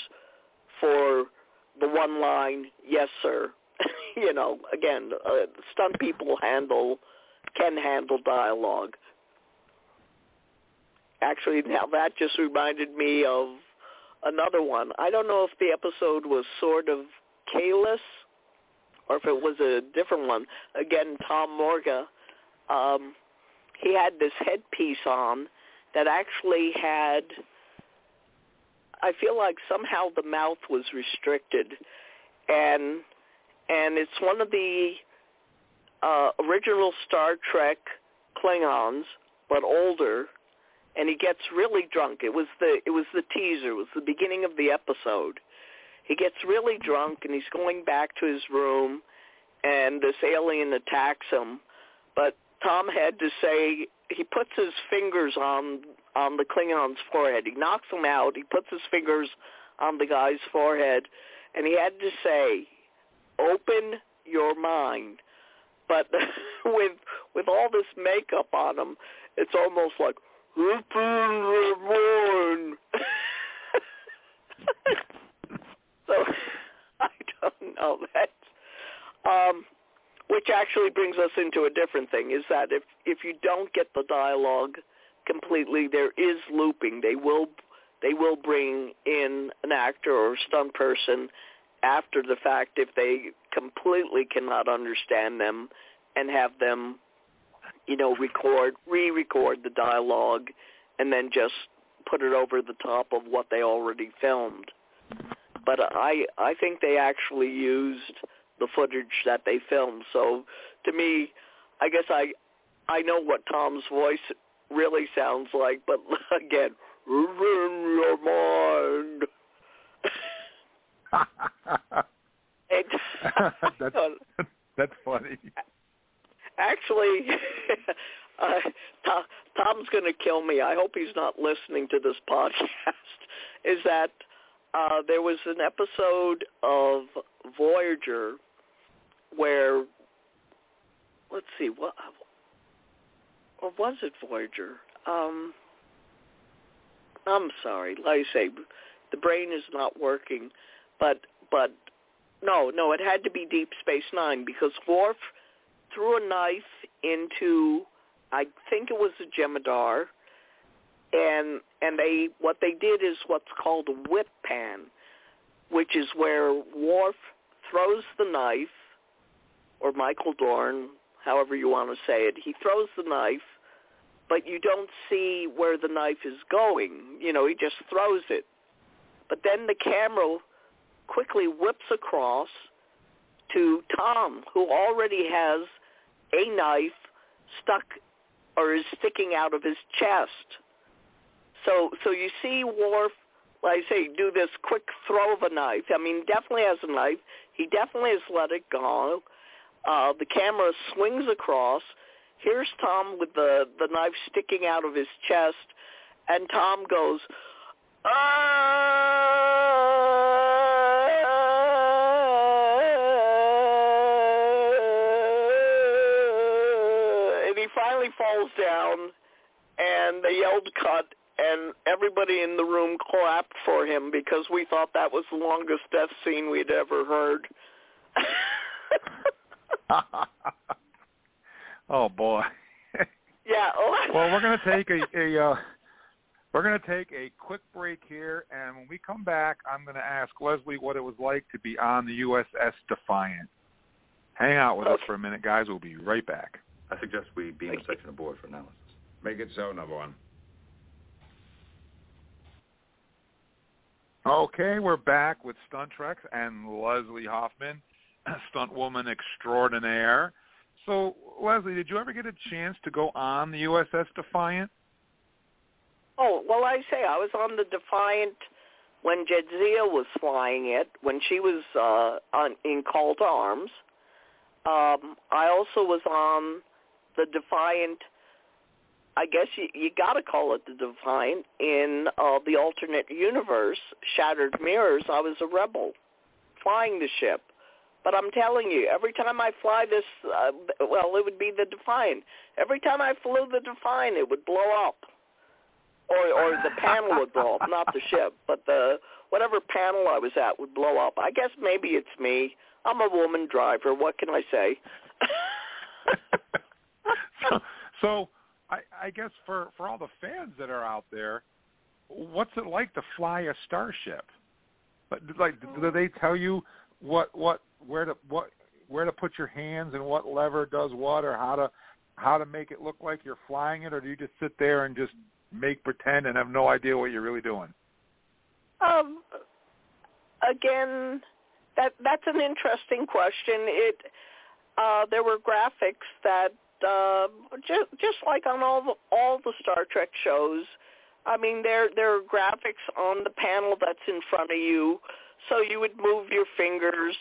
for the one line, yes, sir. (laughs) you know, again, uh, stunt people handle can handle dialogue. actually now that just reminded me of another one. I don't know if the episode was Sword of Kahless or if it was a different one. Again, Tom Morga. Um, he had this headpiece on that actually had I feel like somehow the mouth was restricted and and it's one of the uh original Star Trek Klingons but older and he gets really drunk. It was the it was the teaser, it was the beginning of the episode. He gets really drunk and he's going back to his room and this alien attacks him. But Tom had to say he puts his fingers on on the Klingon's forehead. He knocks him out. He puts his fingers on the guy's forehead, and he had to say, "Open your mind." But (laughs) with with all this makeup on him, it's almost like open your mind. (laughs) so (laughs) I don't know that. Um, which actually brings us into a different thing: is that if if you don't get the dialogue completely, there is looping. They will they will bring in an actor or stunt person after the fact if they completely cannot understand them and have them you know record re-record the dialogue and then just put it over the top of what they already filmed but i i think they actually used the footage that they filmed so to me i guess i i know what tom's voice really sounds like but (laughs) again in your mind it, (laughs) that's that's funny. Actually, (laughs) uh, Tom's going to kill me. I hope he's not listening to this podcast. Is that uh, there was an episode of Voyager where, let's see, what or was it Voyager? Um, I'm sorry. Like I say, the brain is not working, but but no, no, it had to be Deep Space Nine because Worf threw a knife into, I think it was a Jem'Hadar, and and they what they did is what's called a whip pan, which is where Worf throws the knife, or Michael Dorn, however you want to say it, he throws the knife, but you don't see where the knife is going. You know, he just throws it. But then the camera quickly whips across to Tom, who already has a knife stuck or is sticking out of his chest. So so you see Worf, like I say, do this quick throw of a knife. I mean, definitely has a knife. He definitely has let it go. Uh, the camera swings across. Here's Tom with the the knife sticking out of his chest, and Tom goes, "Ah!" and he finally falls down, and they yelled cut, and everybody in the room clapped for him because we thought that was the longest death scene we'd ever heard. (laughs) (laughs) oh boy. (laughs) yeah. Oh. well, we're going to take a, a uh, we're going to take a quick break here, and when we come back, I'm going to ask Leslie what it was like to be on the USS Defiant. Hang out with Okay. us for a minute, guys. We'll be right back. I suggest we beam a section aboard for analysis. Make it so, number one. Okay, we're back with Stunt Trek and Leslie Hoffman, (clears throat) stunt woman extraordinaire. So, Leslie, did you ever get a chance to go on the USS Defiant? Oh, well, I say I was on the Defiant when Jadzia was flying it, when she was uh, on, in Call to Arms. Um, I also was on the Defiant, I guess you, you got to call it the Defiant, in uh, the alternate universe, Shattered Mirrors. I was a rebel flying the ship. But I'm telling you, every time I fly this, uh, well, it would be the Defiant. Every time I flew the Defiant, it would blow up or or the panel would blow up, not the ship, but the whatever panel I was at would blow up. I guess maybe it's me. I'm a woman driver. What can I say? (laughs) so, so I, I guess for for all the fans that are out there, what's it like to fly a starship? But like, do they tell you what what where to what where to put your hands and what lever does what, or how to how to make it look like you're flying it, or do you just sit there and just make pretend and have no idea what you're really doing? Um, again, that that's an interesting question. It uh, there were graphics that uh, just just like on all the all the Star Trek shows. I mean, there there are graphics on the panel that's in front of you, so you would move your fingers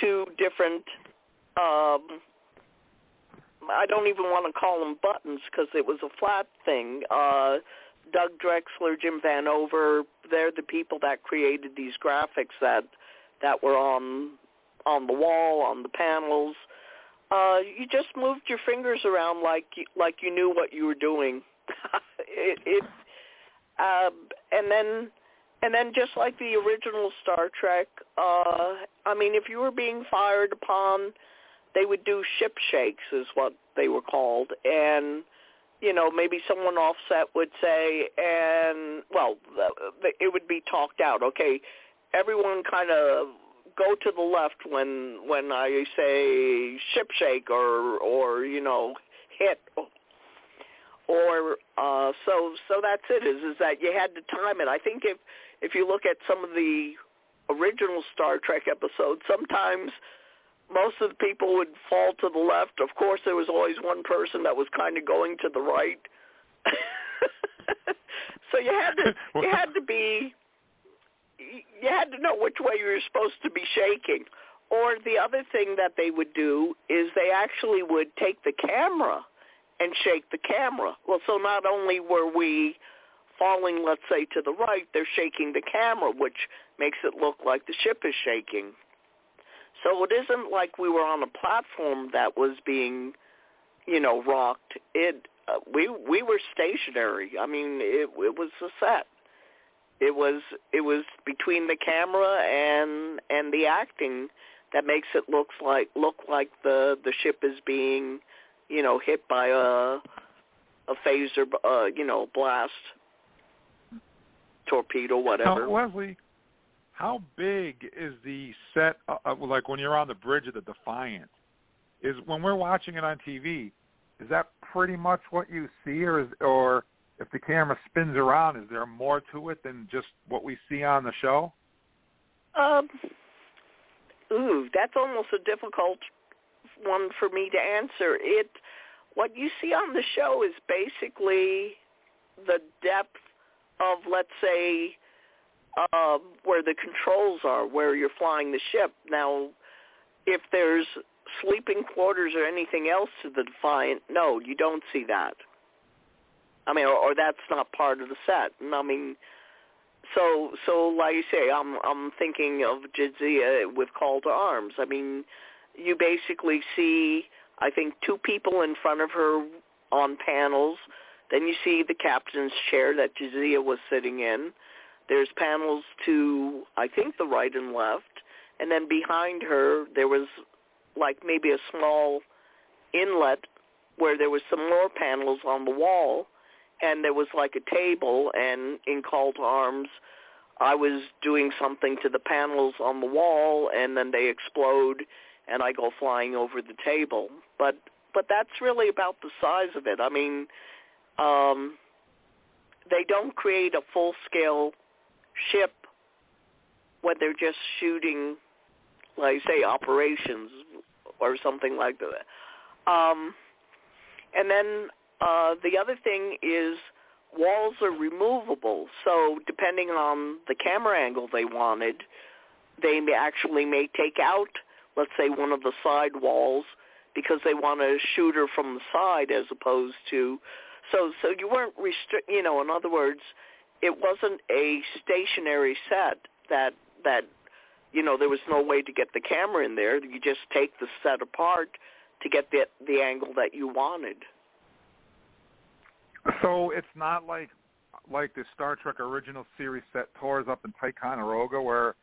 to different. Um, I don't even want to call them buttons because it was a flat thing. Uh, Doug Drexler, Jim Vanover, they're the people that created these graphics that that were on on the wall, on the panels. Uh, you just moved your fingers around like you, like you knew what you were doing. (laughs) it, it um, and then and then just like the original Star Trek, uh, I mean, if you were being fired upon, they would do ship shakes, is what they were called, and you know maybe someone offset would say, and well, it would be talked out. Okay, everyone kind of go to the left when when I say ship shake or or you know hit or uh so so that's it is is that you had to time it. I think if if you look at some of the original Star Trek episodes, sometimes most of the people would fall to the left. Of course, there was always one person that was kind of going to the right. (laughs) so you had to (laughs) you had to be you had to know which way you were supposed to be shaking. Or the other thing that they would do is they actually would take the camera and shake the camera. Well, so not only were we falling, let's say, to the right, they're shaking the camera, which makes it look like the ship is shaking. So it isn't like we were on a platform that was being, you know, rocked. It uh, we we were stationary. I mean, it it was a set. It was it was between the camera and and the acting that makes it looks like look like the the ship is being, you know, hit by a a phaser, uh, you know, blast, torpedo, whatever. Now, Leslie, how big is the set? Uh, like when you're on the bridge of the Defiant, is when we're watching it on TV, is that pretty much what you see, or is or if the camera spins around, is there more to it than just what we see on the show? Um, ooh, that's almost a difficult one for me to answer. It, what you see on the show is basically the depth of, let's say, uh, where the controls are, where you're flying the ship. Now, if there's sleeping quarters or anything else to the Defiant, no, you don't see that. I mean, or, or that's not part of the set. And I mean, so so like you say, I'm I'm thinking of Jadzia with Call to Arms. I mean, you basically see I think two people in front of her on panels. Then you see the captain's chair that Jadzia was sitting in. There's panels to I think the right and left, and then behind her there was like maybe a small inlet where there was some more panels on the wall and there was like a table and in call to arms I was doing something to the panels on the wall and then they explode and I go flying over the table. But but that's really about the size of it. I mean, um they don't create a full scale ship when they're just shooting like say operations or something like that. Um and then uh, the other thing is walls are removable. So depending on the camera angle they wanted, they may actually may take out, let's say, one of the side walls because they want to shoot her from the side as opposed to. So so you weren't restrict. You know, in other words, it wasn't a stationary set that that you know there was no way to get the camera in there. You just take the set apart to get the the angle that you wanted. So it's not like like the Star Trek original series set tours up in Ticonderoga where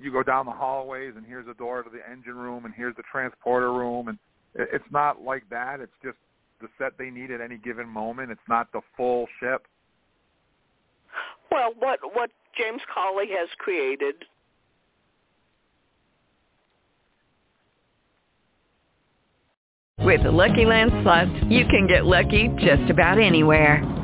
you go down the hallways and here's a door to the engine room and here's the transporter room and it's not like that. It's just the set they need at any given moment. It's not the full ship. Well, what what James Cawley has created With the Lucky Land Slots, you can get lucky just about anywhere.